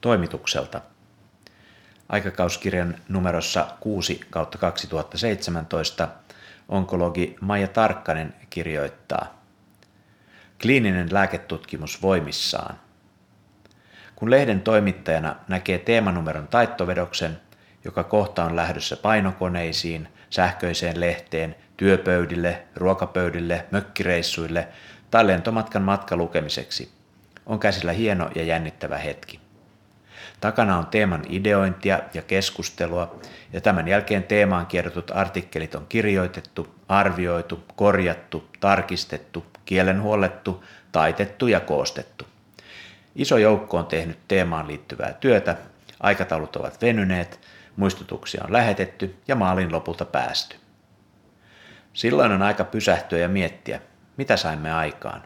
toimitukselta. Aikakauskirjan numerossa 6 kautta 2017 onkologi Maija Tarkkanen kirjoittaa Kliininen lääketutkimus voimissaan. Kun lehden toimittajana näkee teemanumeron taittovedoksen, joka kohta on lähdössä painokoneisiin, sähköiseen lehteen, työpöydille, ruokapöydille, mökkireissuille tai lentomatkan matkalukemiseksi, on käsillä hieno ja jännittävä hetki. Takana on teeman ideointia ja keskustelua, ja tämän jälkeen teemaan kirjoitut artikkelit on kirjoitettu, arvioitu, korjattu, tarkistettu, kielen huollettu, taitettu ja koostettu. Iso joukko on tehnyt teemaan liittyvää työtä, aikataulut ovat venyneet, muistutuksia on lähetetty ja maalin lopulta päästy. Silloin on aika pysähtyä ja miettiä, mitä saimme aikaan.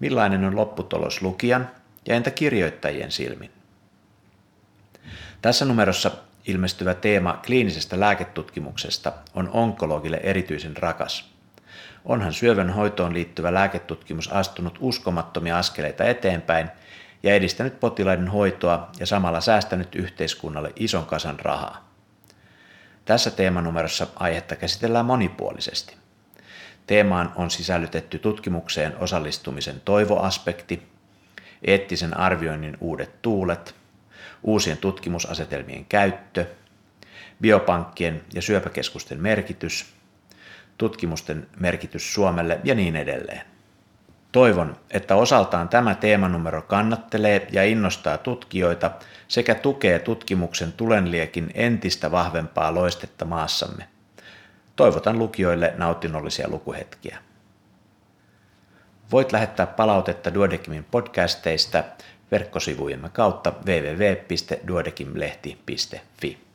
Millainen on lopputulos lukijan ja entä kirjoittajien silmin? Tässä numerossa ilmestyvä teema kliinisestä lääketutkimuksesta on onkologille erityisen rakas. Onhan syövän hoitoon liittyvä lääketutkimus astunut uskomattomia askeleita eteenpäin ja edistänyt potilaiden hoitoa ja samalla säästänyt yhteiskunnalle ison kasan rahaa. Tässä teemanumerossa aihetta käsitellään monipuolisesti. Teemaan on sisällytetty tutkimukseen osallistumisen toivoaspekti, eettisen arvioinnin uudet tuulet – uusien tutkimusasetelmien käyttö, biopankkien ja syöpäkeskusten merkitys, tutkimusten merkitys Suomelle ja niin edelleen. Toivon, että osaltaan tämä teemanumero kannattelee ja innostaa tutkijoita sekä tukee tutkimuksen tulenliekin entistä vahvempaa loistetta maassamme. Toivotan lukijoille nautinnollisia lukuhetkiä. Voit lähettää palautetta Duodekimin podcasteista verkkosivujemme kautta www.duodekimlehti.fi.